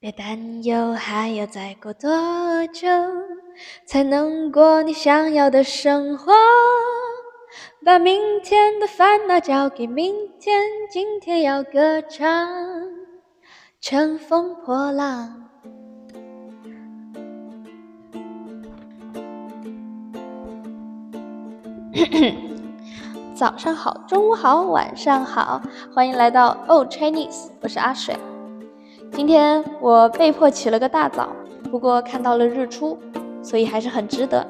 别担忧，还要再过多久才能过你想要的生活？把明天的烦恼交给明天，今天要歌唱，乘风破浪。早上好，中午好，晚上好，欢迎来到 Old Chinese，我是阿水。今天我被迫起了个大早，不过看到了日出，所以还是很值得。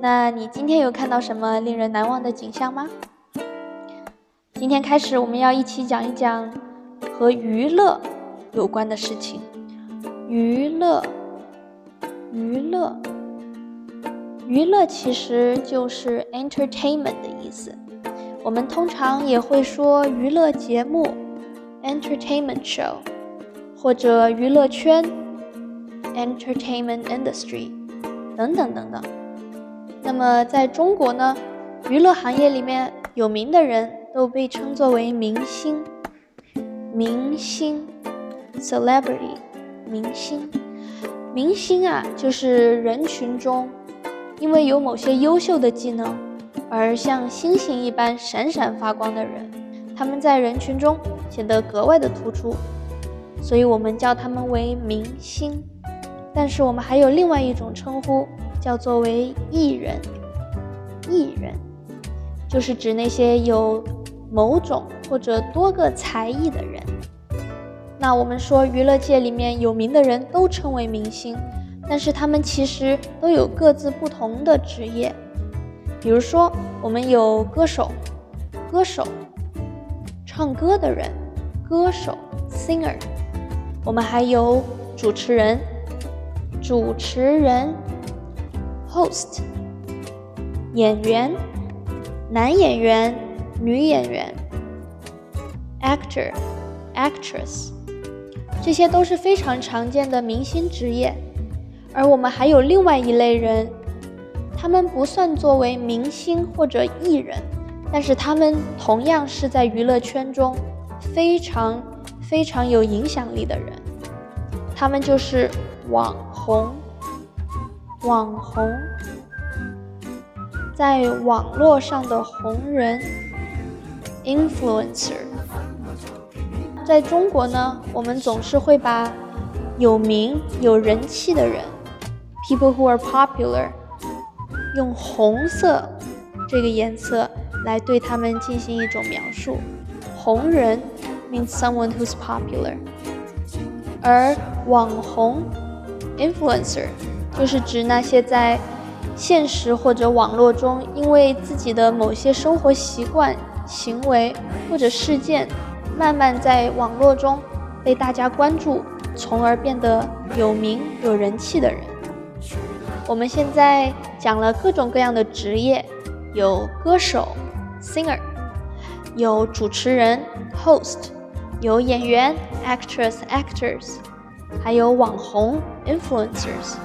那你今天有看到什么令人难忘的景象吗？今天开始，我们要一起讲一讲和娱乐有关的事情。娱乐，娱乐，娱乐其实就是 entertainment 的意思。我们通常也会说娱乐节目 entertainment show。或者娱乐圈，entertainment industry，等等等等。那么在中国呢，娱乐行业里面有名的人都被称作为明星，明星，celebrity，明星，明星啊，就是人群中因为有某些优秀的技能而像星星一般闪闪发光的人，他们在人群中显得格外的突出。所以我们叫他们为明星，但是我们还有另外一种称呼，叫做为艺人。艺人就是指那些有某种或者多个才艺的人。那我们说娱乐界里面有名的人都称为明星，但是他们其实都有各自不同的职业。比如说，我们有歌手，歌手，唱歌的人，歌手，singer。我们还有主持人，主持人，host，演员，男演员，女演员，actor，actress，这些都是非常常见的明星职业。而我们还有另外一类人，他们不算作为明星或者艺人，但是他们同样是在娱乐圈中非常。非常有影响力的人，他们就是网红。网红，在网络上的红人，influencer。在中国呢，我们总是会把有名有人气的人，people who are popular，用红色这个颜色来对他们进行一种描述，红人。means someone who's popular，而网红 influencer 就是指那些在现实或者网络中因为自己的某些生活习惯、行为或者事件，慢慢在网络中被大家关注，从而变得有名有人气的人。我们现在讲了各种各样的职业，有歌手 singer，有主持人 host。有演员 actress actors 还有网红 influencers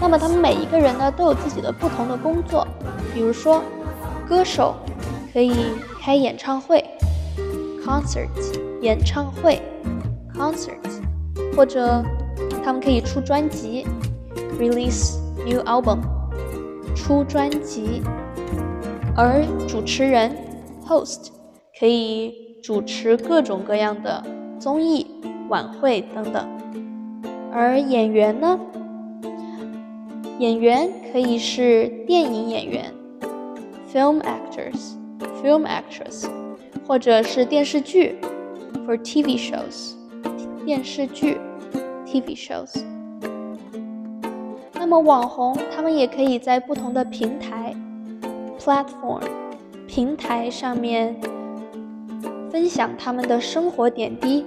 那么他们每一个人呢都有自己的不同的工作。比如说歌手可以开演唱会 concert 演唱会 concert 或者他们可以出专辑 release new album 出专辑。而主持人 host 可以主持各种各样的综艺晚会等等，而演员呢？演员可以是电影演员 （film actors, film actress），或者是电视剧 （for TV shows），电视剧 （TV shows）。那么网红，他们也可以在不同的平台 （platform） 平台上面。分享他们的生活点滴，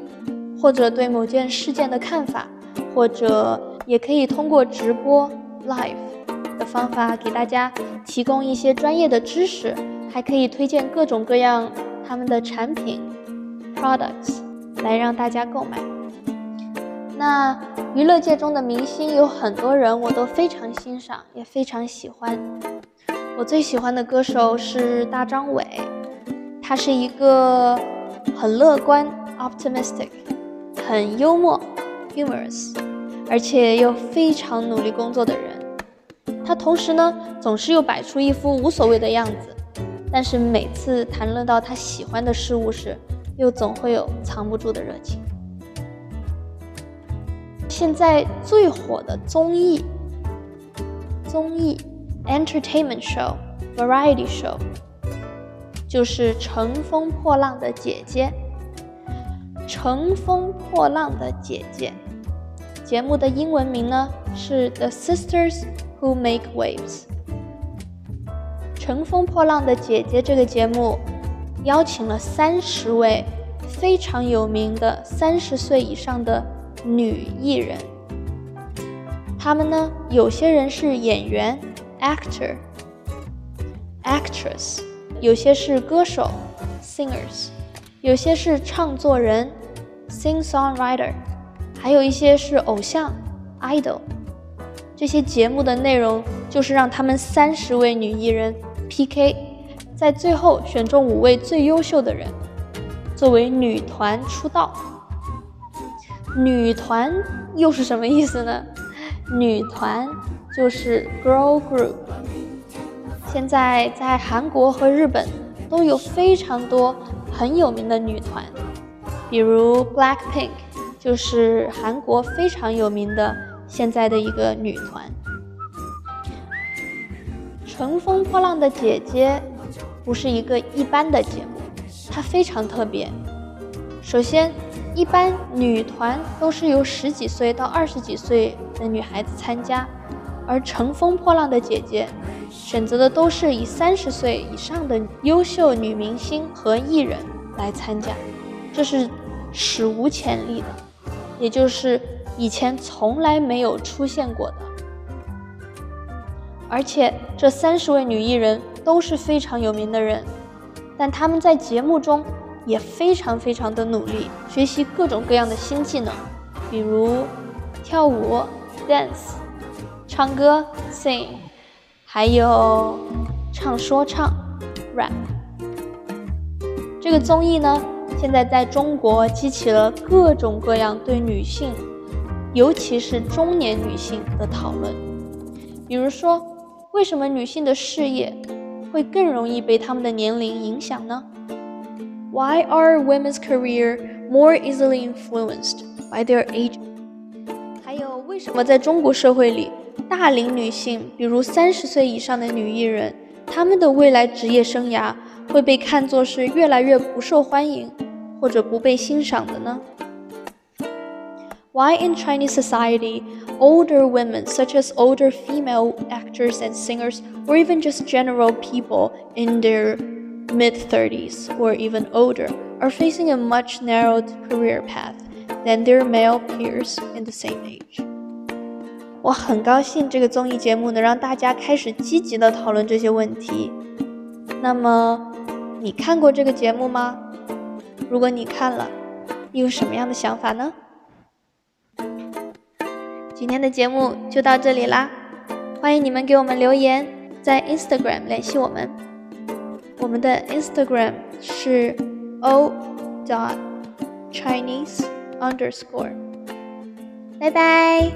或者对某件事件的看法，或者也可以通过直播 live 的方法给大家提供一些专业的知识，还可以推荐各种各样他们的产品 products 来让大家购买。那娱乐界中的明星有很多人，我都非常欣赏，也非常喜欢。我最喜欢的歌手是大张伟，他是一个。很乐观，optimistic，很幽默，humorous，而且又非常努力工作的人。他同时呢，总是又摆出一副无所谓的样子，但是每次谈论到他喜欢的事物时，又总会有藏不住的热情。现在最火的综艺，综艺，entertainment show，variety show，就是《乘风破浪的姐姐》。《乘风破浪的姐姐》节目的英文名呢是《The Sisters Who Make Waves》。《乘风破浪的姐姐》这个节目邀请了三十位非常有名的三十岁以上的女艺人，她们呢有些人是演员 （actor），actress，有些是歌手 （singers），有些是唱作人。Sing-songwriter，还有一些是偶像，idol。这些节目的内容就是让他们三十位女艺人 PK，在最后选中五位最优秀的人，作为女团出道。女团又是什么意思呢？女团就是 girl group。现在在韩国和日本都有非常多很有名的女团。比如 Blackpink 就是韩国非常有名的现在的一个女团。乘风破浪的姐姐不是一个一般的节目，它非常特别。首先，一般女团都是由十几岁到二十几岁的女孩子参加，而乘风破浪的姐姐选择的都是以三十岁以上的优秀女明星和艺人来参加。这是史无前例的，也就是以前从来没有出现过的。而且这三十位女艺人都是非常有名的人，但她们在节目中也非常非常的努力，学习各种各样的新技能，比如跳舞 （dance）、唱歌 （sing），还有唱说唱 （rap）。这个综艺呢？现在在中国激起了各种各样对女性，尤其是中年女性的讨论。比如说，为什么女性的事业会更容易被她们的年龄影响呢？Why are women's career more easily influenced by their age？还有，为什么在中国社会里，大龄女性，比如三十岁以上的女艺人，她们的未来职业生涯会被看作是越来越不受欢迎？或者不被欣赏的呢？Why in Chinese society, older women, such as older female actors and singers, or even just general people in their mid 30s or even older, are facing a much narrowed career path than their male peers in the same age? 我很高兴这个综艺节目能让大家开始积极的讨论这些问题。那么，你看过这个节目吗？如果你看了，你有什么样的想法呢？今天的节目就到这里啦，欢迎你们给我们留言，在 Instagram 联系我们，我们的 Instagram 是 o dot chinese underscore，拜拜。